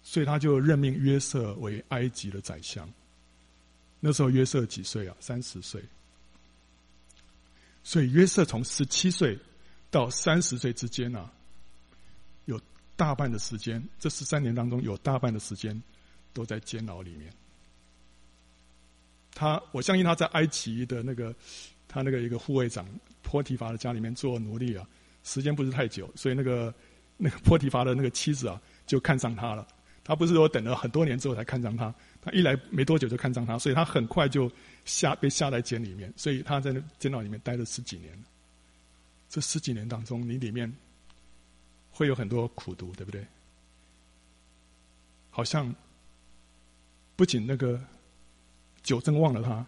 所以他就任命约瑟为埃及的宰相。那时候约瑟几岁啊？三十岁。所以约瑟从十七岁到三十岁之间啊，大半的时间，这十三年当中有大半的时间都在监牢里面。他，我相信他在埃及的那个，他那个一个护卫长波提乏的家里面做奴隶啊，时间不是太久，所以那个 [laughs] 那个波提乏的那个妻子啊，就看上他了。他不是说等了很多年之后才看上他，他一来没多久就看上他，所以他很快就下被下在监里面，所以他在那监牢里面待了十几年。这十几年当中，你里面会有很多苦毒，对不对？好像不仅那个。酒政忘了他，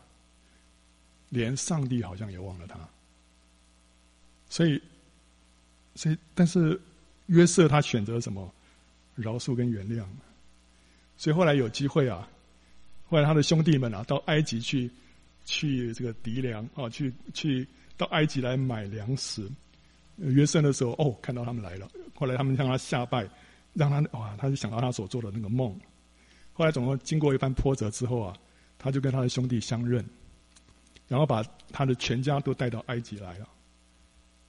连上帝好像也忘了他。所以，所以，但是约瑟他选择什么？饶恕跟原谅。所以后来有机会啊，后来他的兄弟们啊，到埃及去，去这个糴粮啊，去去到埃及来买粮食。约瑟的时候，哦，看到他们来了。后来他们向他下拜，让他哇，他就想到他所做的那个梦。后来总共经过一番波折之后啊。他就跟他的兄弟相认，然后把他的全家都带到埃及来了。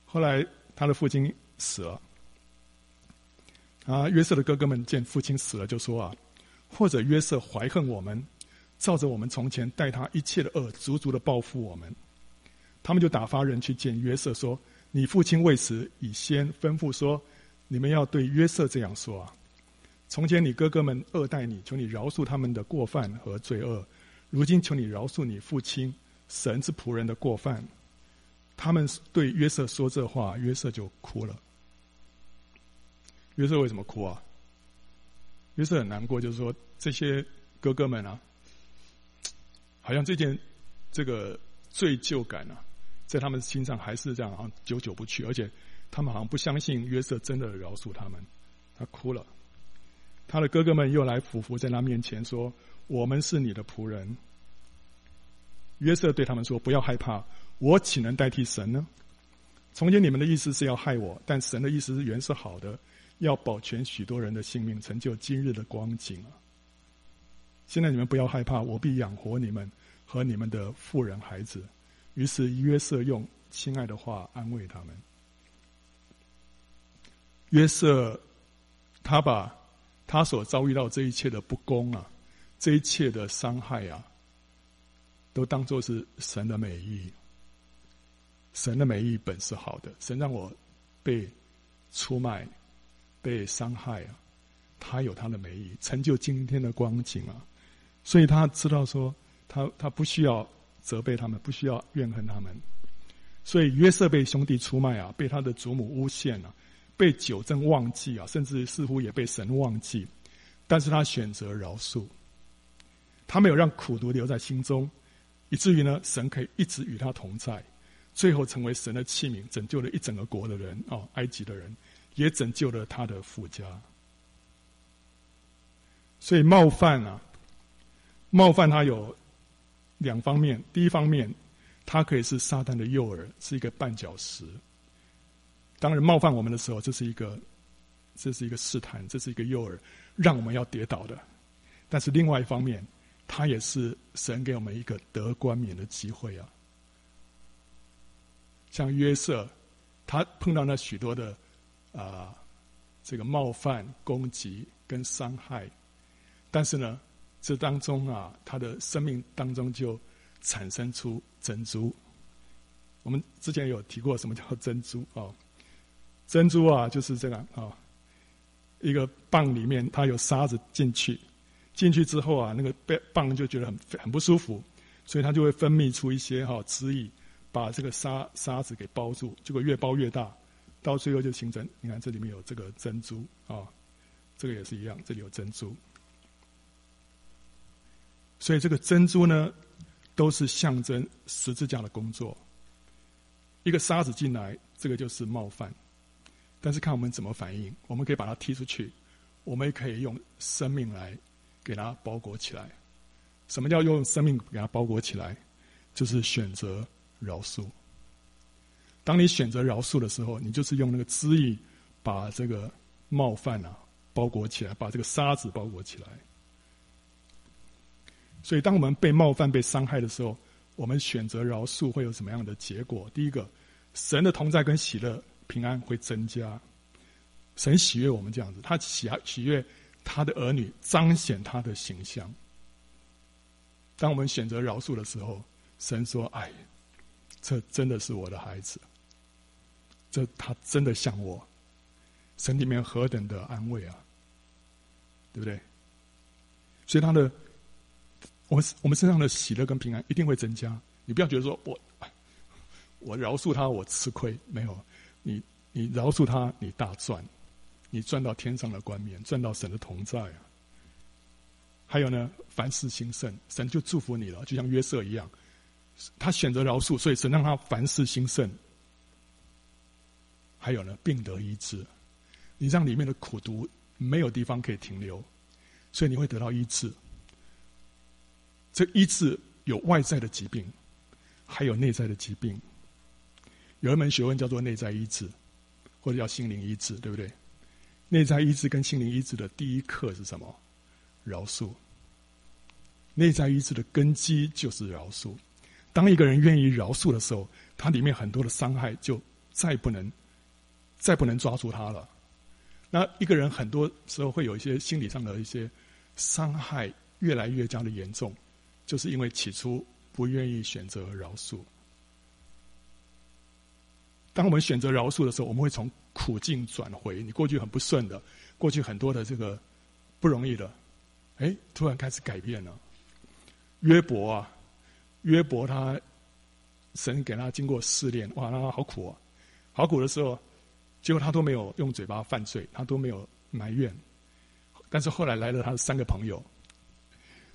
后来他的父亲死了，啊，约瑟的哥哥们见父亲死了，就说啊，或者约瑟怀恨我们，照着我们从前待他一切的恶，足足的报复我们。他们就打发人去见约瑟，说：“你父亲为此，已先吩咐说，你们要对约瑟这样说啊，从前你哥哥们恶待你，求你饶恕他们的过犯和罪恶。”如今求你饶恕你父亲神之仆人的过犯。他们对约瑟说这话，约瑟就哭了。约瑟为什么哭啊？约瑟很难过，就是说这些哥哥们啊，好像这件这个罪疚感啊，在他们心上还是这样，好像久久不去，而且他们好像不相信约瑟真的饶恕他们，他哭了。他的哥哥们又来俯伏在他面前说。我们是你的仆人。约瑟对他们说：“不要害怕，我岂能代替神呢？从前你们的意思是要害我，但神的意思是原是好的，要保全许多人的性命，成就今日的光景啊！现在你们不要害怕，我必养活你们和你们的妇人孩子。”于是约瑟用亲爱的话安慰他们。约瑟，他把他所遭遇到这一切的不公啊。这一切的伤害啊，都当作是神的美意。神的美意本是好的，神让我被出卖、被伤害啊，他有他的美意，成就今天的光景啊。所以他知道说，他他不需要责备他们，不需要怨恨他们。所以约瑟被兄弟出卖啊，被他的祖母诬陷啊，被酒政忘记啊，甚至似乎也被神忘记，但是他选择饶恕。他没有让苦毒留在心中，以至于呢，神可以一直与他同在，最后成为神的器皿，拯救了一整个国的人哦，埃及的人，也拯救了他的父家。所以冒犯啊，冒犯他有两方面，第一方面，他可以是撒旦的诱饵，是一个绊脚石。当人冒犯我们的时候，这是一个，这是一个试探，这是一个诱饵，让我们要跌倒的。但是另外一方面，他也是神给我们一个得冠冕的机会啊！像约瑟，他碰到那许多的啊、这个冒犯、攻击跟伤害，但是呢，这当中啊，他的生命当中就产生出珍珠。我们之前有提过什么叫珍珠啊？[laughs] 珍珠啊，就是这个啊，一个蚌里面它有沙子进去。进去之后啊，那个被蚌就觉得很很不舒服，所以它就会分泌出一些哈汁液，把这个沙沙子给包住，结果越包越大，到最后就形成，你看这里面有这个珍珠啊，这个也是一样，这里有珍珠，所以这个珍珠呢，都是象征十字架的工作。一个沙子进来，这个就是冒犯，但是看我们怎么反应，我们可以把它踢出去，我们也可以用生命来。给它包裹起来。什么叫用生命给它包裹起来？就是选择饶恕。当你选择饶恕的时候，你就是用那个汁液把这个冒犯啊包裹起来，把这个沙子包裹起来。所以，当我们被冒犯、被伤害的时候，我们选择饶恕会有什么样的结果？第一个，神的同在跟喜乐、平安会增加。神喜悦我们这样子，他喜喜悦他的儿女彰显他的形象。当我们选择饶恕的时候，神说：“哎，这真的是我的孩子，这他真的像我。”神里面何等的安慰啊，对不对？所以他的，我们我们身上的喜乐跟平安一定会增加。你不要觉得说我我饶恕他，我吃亏没有？你你饶恕他，你大赚，你赚到天上的冠冕，赚到神的同在啊。还有呢，凡事兴盛，神就祝福你了，就像约瑟一样，他选择饶恕，所以神让他凡事兴盛。还有呢，病得医治。你让里面的苦毒没有地方可以停留，所以你会得到医治。这医治有外在的疾病，还有内在的疾病。有一门学问叫做内在医治，或者叫心灵医治，对不对？内在医治跟心灵医治的第一课是什么？饶恕。内在医治的根基就是饶恕。当一个人愿意饶恕的时候，他里面很多的伤害就再不能、再不能抓住他了。那一个人很多时候会有一些心理上的一些伤害，越来越加的严重，就是因为起初不愿意选择饶恕。当我们选择饶恕的时候，我们会从苦境转回。你过去很不顺的，过去很多的这个不容易的，哎，突然开始改变了。约伯啊，约伯他神给他经过试炼，哇，那他好苦啊，好苦的时候。结果他都没有用嘴巴犯罪，他都没有埋怨。但是后来来了他的三个朋友，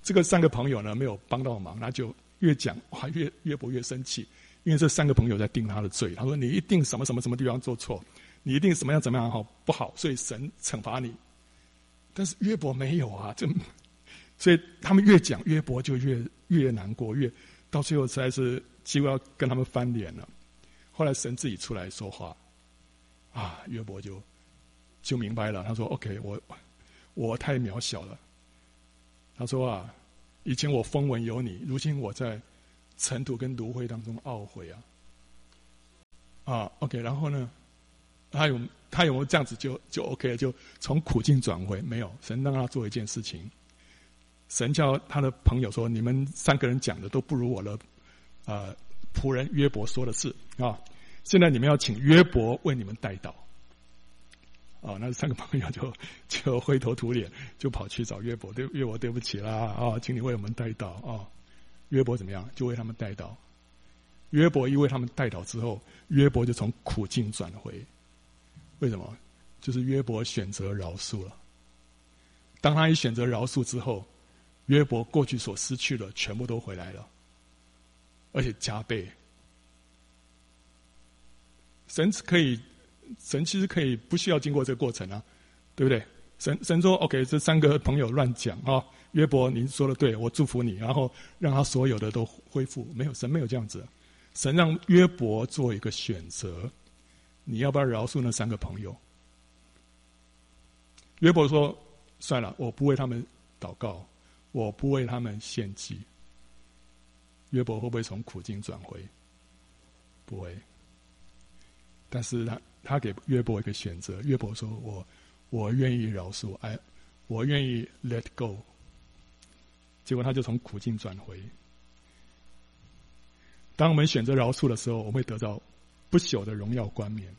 这个三个朋友呢没有帮到忙，他就越讲哇越约伯越生气，因为这三个朋友在定他的罪。他说：“你一定什么什么什么地方做错，你一定什么样怎么样好不好？所以神惩罚你。”但是约伯没有啊，就所以他们越讲约伯就越越难过，越到最后实在是几乎要跟他们翻脸了。后来神自己出来说话。啊，约伯就就明白了。他说：“OK，我我太渺小了。”他说：“啊，以前我风闻有你，如今我在尘土跟炉灰当中懊悔啊。”啊，OK，然后呢，他有他有没有这样子就就 OK 了？就从苦境转回？没有，神让他做一件事情。神叫他的朋友说：“你们三个人讲的都不如我的呃仆人约伯说的是啊。”现在你们要请约伯为你们代祷，哦，那三个朋友就就灰头土脸，就跑去找约伯，对约伯对不起啦，啊、请你为我们代祷啊、约伯怎么样？就为他们代祷。约伯一为他们代祷之后，约伯就从苦境转回。为什么？就是约伯选择饶恕了。当他一选择饶恕之后，约伯过去所失去的全部都回来了，而且加倍。神可以，神其实可以不需要经过这个过程啊，对不对？神神说：“OK，这三个朋友乱讲啊、约伯，您说的对，我祝福你，然后让他所有的都恢复。”没有，神没有这样子，神让约伯做一个选择，你要不要饶恕那三个朋友？约伯说：“算了，我不为他们祷告，我不为他们献祭。”约伯会不会从苦境转回？不会。但是他他给约伯一个选择，约伯说：“我我愿意饶恕，哎，我愿意 let go。”结果他就从苦境转回。当我们选择饶恕的时候，我们会得到不朽的荣耀冠冕，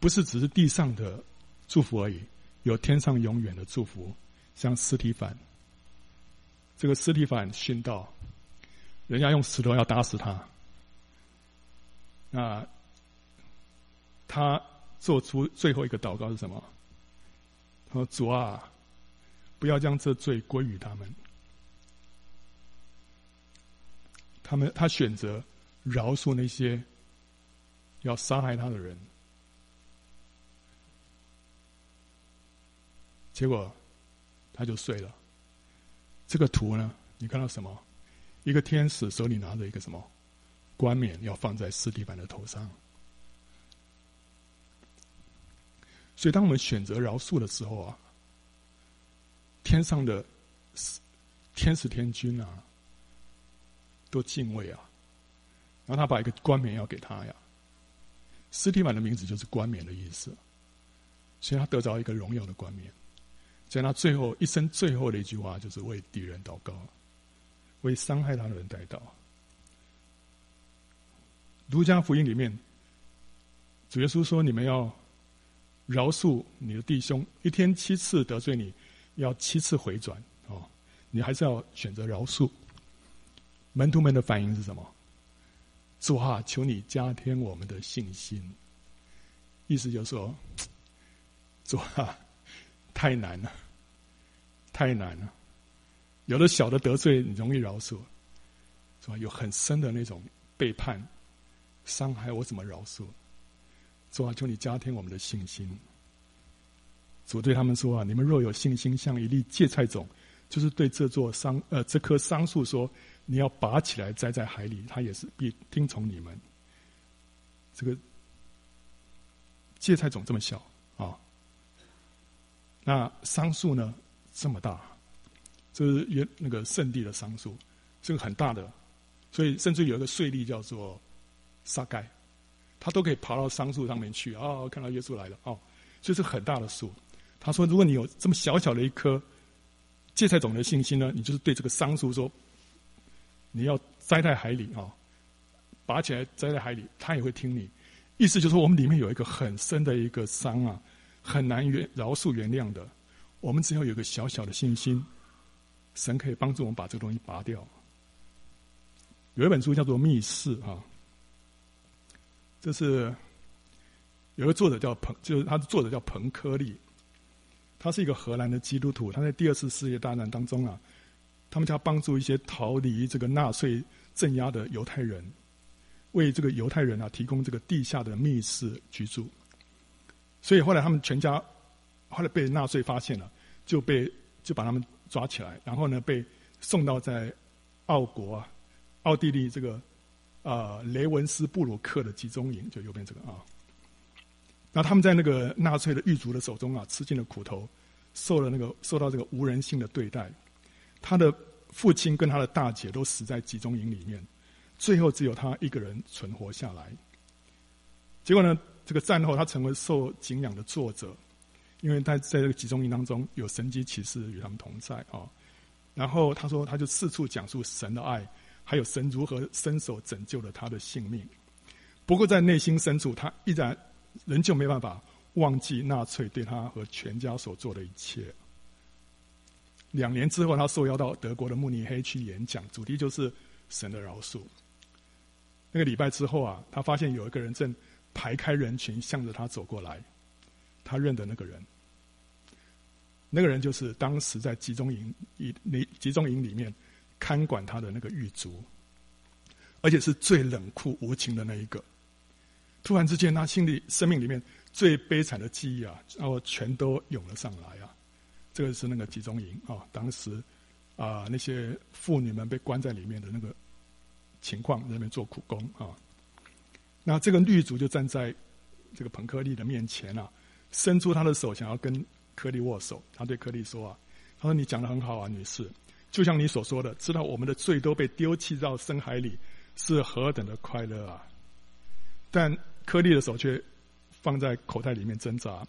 不是只是地上的祝福而已，有天上永远的祝福。像斯提凡，这个斯提凡殉道，人家用石头要打死他，那。他做出最后一个祷告是什么？他说：“主啊，不要将这罪归于他们。他们他选择饶恕那些要杀害他的人，结果他就睡了。这个图呢，你看到什么？一个天使手里拿着一个什么冠冕，要放在斯蒂凡的头上。”所以，当我们选择饶恕的时候啊，天上的天使天君啊，都敬畏啊。然后他把一个冠冕要给他呀，司提反的名字就是冠冕的意思，所以他得着一个荣耀的冠冕。在他最后一生最后的一句话，就是为敌人祷告，为伤害他的人代祷。儒家福音里面，主耶稣说：“你们要饶恕你的弟兄，一天七次得罪你，要七次回转。”哦，你还是要选择饶恕。门徒们的反应是什么？主啊，求你加添我们的信心。意思就是说，主啊，太难了，太难了。有的小的得罪你容易饶恕，是吧？有很深的那种背叛、伤害，我怎么饶恕？主啊，求你加添我们的信心。主对他们说啊，你们若有信心，像一粒芥菜种，就是对这座桑呃这棵桑树说。你要拔起来栽在海里，他也是必听从你们。这个芥菜种这么小啊、那桑树呢这么大，这是原那个圣地的桑树，这个很大的，所以甚至有一个税吏叫做撒该，他都可以爬到桑树上面去啊、看到耶稣来了哦，所以是很大的树。他说，如果你有这么小小的一颗芥菜种的信心呢，你就是对这个桑树说。你要栽在海里啊、哦，拔起来栽在海里，他也会听你。意思就是说，我们里面有一个很深的一个伤啊，很难原饶恕原谅的。我们只要有一个小小的信心，神可以帮助我们把这个东西拔掉。有一本书叫做《密室》啊，这是有个作者叫彭，就是他的作者叫彭柯利，他是一个荷兰的基督徒，他在第二次世界大战当中啊。他们家帮助一些逃离这个纳粹镇压的犹太人，为这个犹太人啊提供这个地下的密室居住。所以后来他们全家后来被纳粹发现了，就被就把他们抓起来，然后呢被送到在奥国啊，奥地利这个、呃、雷文斯布鲁克的集中营，就右边这个啊。那他们在那个纳粹的狱卒的手中啊，吃尽了苦头，受了那个受到这个无人性的对待。他的父亲跟他的大姐都死在集中营里面，最后只有他一个人存活下来。结果呢，这个战后他成为受敬仰的作者，因为他在这个集中营当中有神迹奇事与他们同在啊、然后他说，他就四处讲述神的爱，还有神如何伸手拯救了他的性命。不过在内心深处，他依然仍旧没办法忘记纳粹对他和全家所做的一切。两年之后，他受邀到德国的慕尼黑去演讲，主题就是神的饶恕。那个礼拜之后啊，他发现有一个人正排开人群向着他走过来，他认得那个人。那个人就是当时在集中营里、里集中营里面看管他的那个狱卒，而且是最冷酷无情的那一个。突然之间，他心里生命里面最悲惨的记忆啊，然后全都涌了上来啊。这个是那个集中营啊，当时啊那些妇女们被关在里面的那个情况，在那边做苦工啊。那这个狱卒就站在这个彭克利的面前啊，伸出他的手想要跟柯利握手。他对柯利说啊：“他说你讲的很好啊，女士，就像你所说的，知道我们的罪都被丢弃到深海里，是何等的快乐啊！”但柯利的手却放在口袋里面挣扎，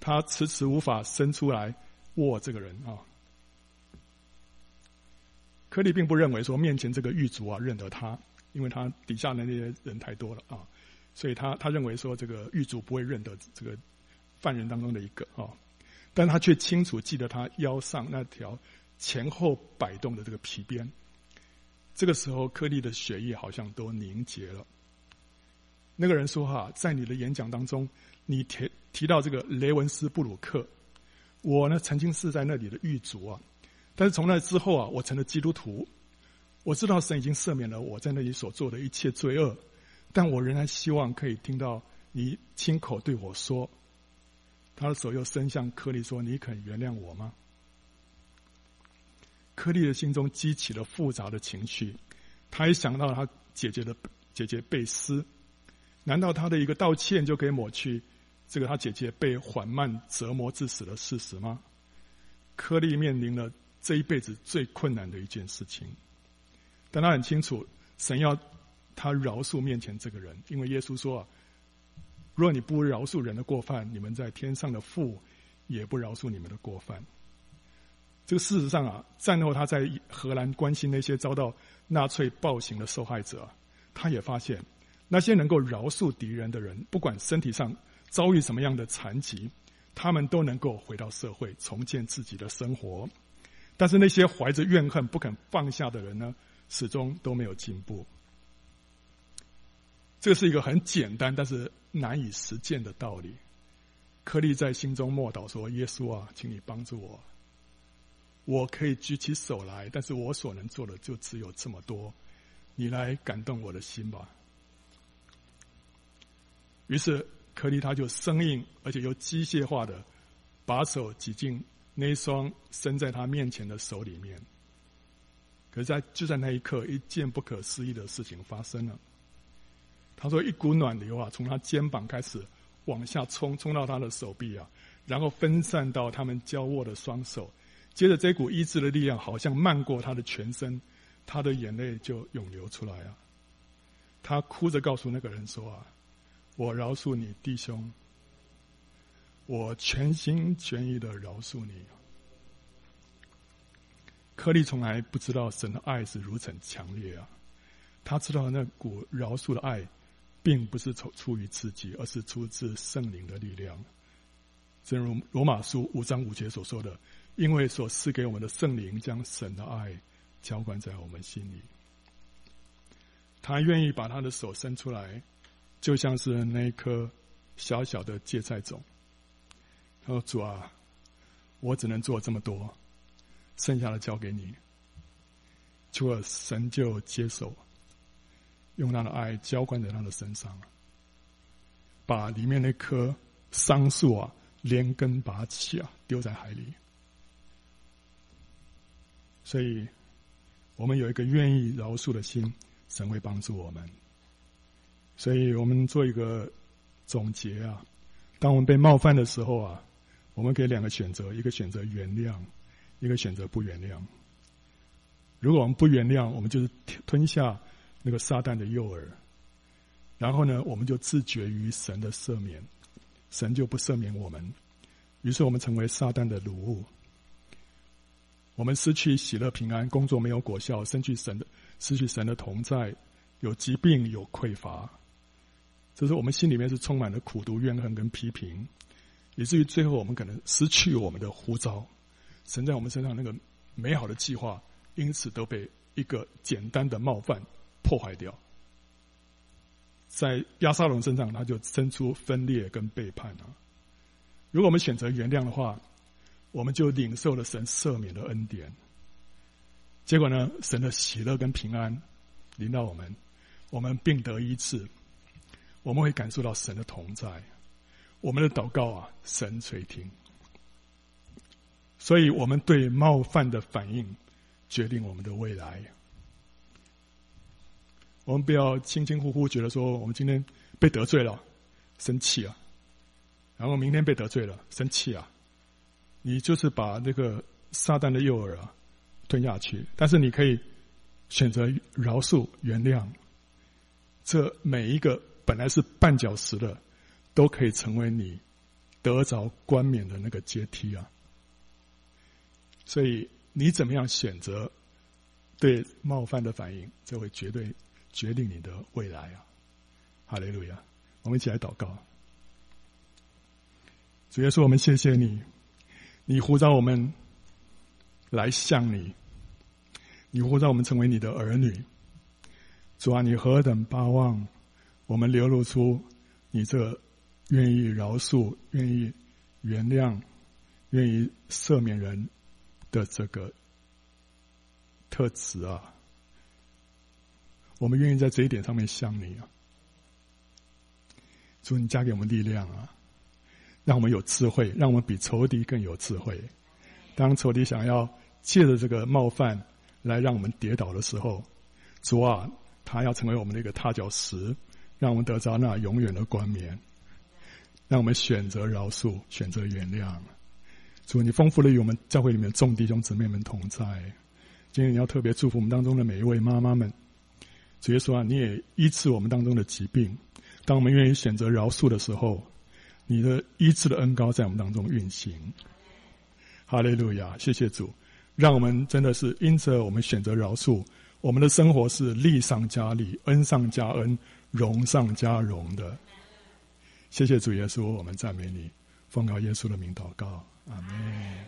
他迟迟无法伸出来。握这个人啊，柯利并不认为说面前这个狱卒啊认得他，因为他底下的那些人太多了啊，所以他他认为说这个狱卒不会认得这个犯人当中的一个啊，但他却清楚记得他腰上那条前后摆动的这个皮鞭。这个时候，柯利的血液好像都凝结了。那个人说：“哈，在你的演讲当中，你提提到这个雷文斯布鲁克。”我呢，曾经是在那里的狱卒啊，但是从那之后啊，我成了基督徒。我知道神已经赦免了我在那里所做的一切罪恶，但我仍然希望可以听到你亲口对我说。他的手又伸向柯利说：“你肯原谅我吗？”柯利的心中激起了复杂的情绪，他一想到他姐姐的姐姐贝斯，难道他的一个道歉就可以抹去？这个他姐姐被缓慢折磨致死的事实吗？柯利面临了这一辈子最困难的一件事情，但他很清楚，神要他饶恕面前这个人，因为耶稣说啊，若你不饶恕人的过犯，你们在天上的父也不饶恕你们的过犯。这个事实上啊，战后他在荷兰关心那些遭到纳粹暴行的受害者，他也发现那些能够饶恕敌人的人，不管身体上遭遇什么样的残疾，他们都能够回到社会，重建自己的生活。但是那些怀着怨恨不肯放下的人呢，始终都没有进步。这是一个很简单但是难以实践的道理。柯利在心中默祷说：“耶稣啊，请你帮助我。我可以举起手来，但是我所能做的就只有这么多。你来感动我的心吧。”于是柯利他就生硬而且又机械化的把手挤进。那一双伸在他面前的手里面，可是在就在那一刻，一件不可思议的事情发生了。他说：“一股暖流啊，从他肩膀开始往下冲，冲到他的手臂啊，然后分散到他们交握的双手。接着，这股医治的力量好像漫过他的全身，他的眼泪就涌流出来啊。他哭着告诉那个人说：‘啊，我饶恕你，弟兄。’”我全心全意的饶恕你。柯利从来不知道神的爱是如此强烈啊！他知道那股饶恕的爱，并不是出出于自己，而是出自圣灵的力量。正如罗马书五章五节所说的：“因为所赐给我们的圣灵，将神的爱浇灌在我们心里。”他愿意把他的手伸出来，就像是那一颗小小的芥菜种。他说：“主啊，我只能做这么多，剩下的交给你。”主啊，神就接受，用他的爱浇灌在他的身上，把里面那棵桑树啊连根拔起啊，丢在海里。所以，我们有一个愿意饶恕的心，神会帮助我们。所以我们做一个总结啊，当我们被冒犯的时候啊。我们给两个选择：一个选择原谅，一个选择不原谅。如果我们不原谅，我们就是吞下那个撒旦的诱饵，然后呢，我们就自绝于神的赦免，神就不赦免我们，于是我们成为撒旦的奴物。我们失去喜乐平安，工作没有果效，失去神的失去神的同在，有疾病有匮乏，这是我们心里面是充满了苦毒、怨恨跟批评。以至于最后，我们可能失去我们的呼召，神在我们身上那个美好的计划，因此都被一个简单的冒犯破坏掉。在亚沙龙身上，他就生出分裂跟背叛啊。如果我们选择原谅的话，我们就领受了神赦免的恩典。结果呢，神的喜乐跟平安临到我们，我们病得医治，我们会感受到神的同在。我们的祷告啊，神垂听。所以，我们对冒犯的反应，决定我们的未来。我们不要轻轻忽忽觉得说，我们今天被得罪了，生气啊，然后明天被得罪了，生气啊。你就是把那个撒旦的诱饵啊吞下去，但是你可以选择饶恕、原谅。这每一个本来是绊脚石的。都可以成为你得着冠冕的那个阶梯啊！所以你怎么样选择对冒犯的反应，这会绝对决定你的未来啊！哈利路亚！我们一起来祷告。主耶稣，我们谢谢你，你呼召我们来向你，你呼召我们成为你的儿女。主啊，你何等巴望我们流露出你这。愿意饶恕、愿意原谅、愿意赦免人的这个特质啊，我们愿意在这一点上面向你啊，主你加给我们力量啊，让我们有智慧，让我们比仇敌更有智慧。当仇敌想要借着这个冒犯来让我们跌倒的时候，主啊，他要成为我们的一个踏脚石，让我们得着那永远的冠冕。让我们选择饶恕，选择原谅。主，你丰富了与我们教会里面众弟兄姊妹们同在。今天你要特别祝福我们当中的每一位妈妈们。主耶稣啊，你也医治我们当中的疾病。当我们愿意选择饶恕的时候，你的医治的恩高在我们当中运行。哈利路亚！谢谢主，让我们真的是因着我们选择饶恕，我们的生活是利上加利、恩上加恩、荣上加荣的。谢谢主耶稣，我们赞美你，奉告耶稣的名祷告，阿门。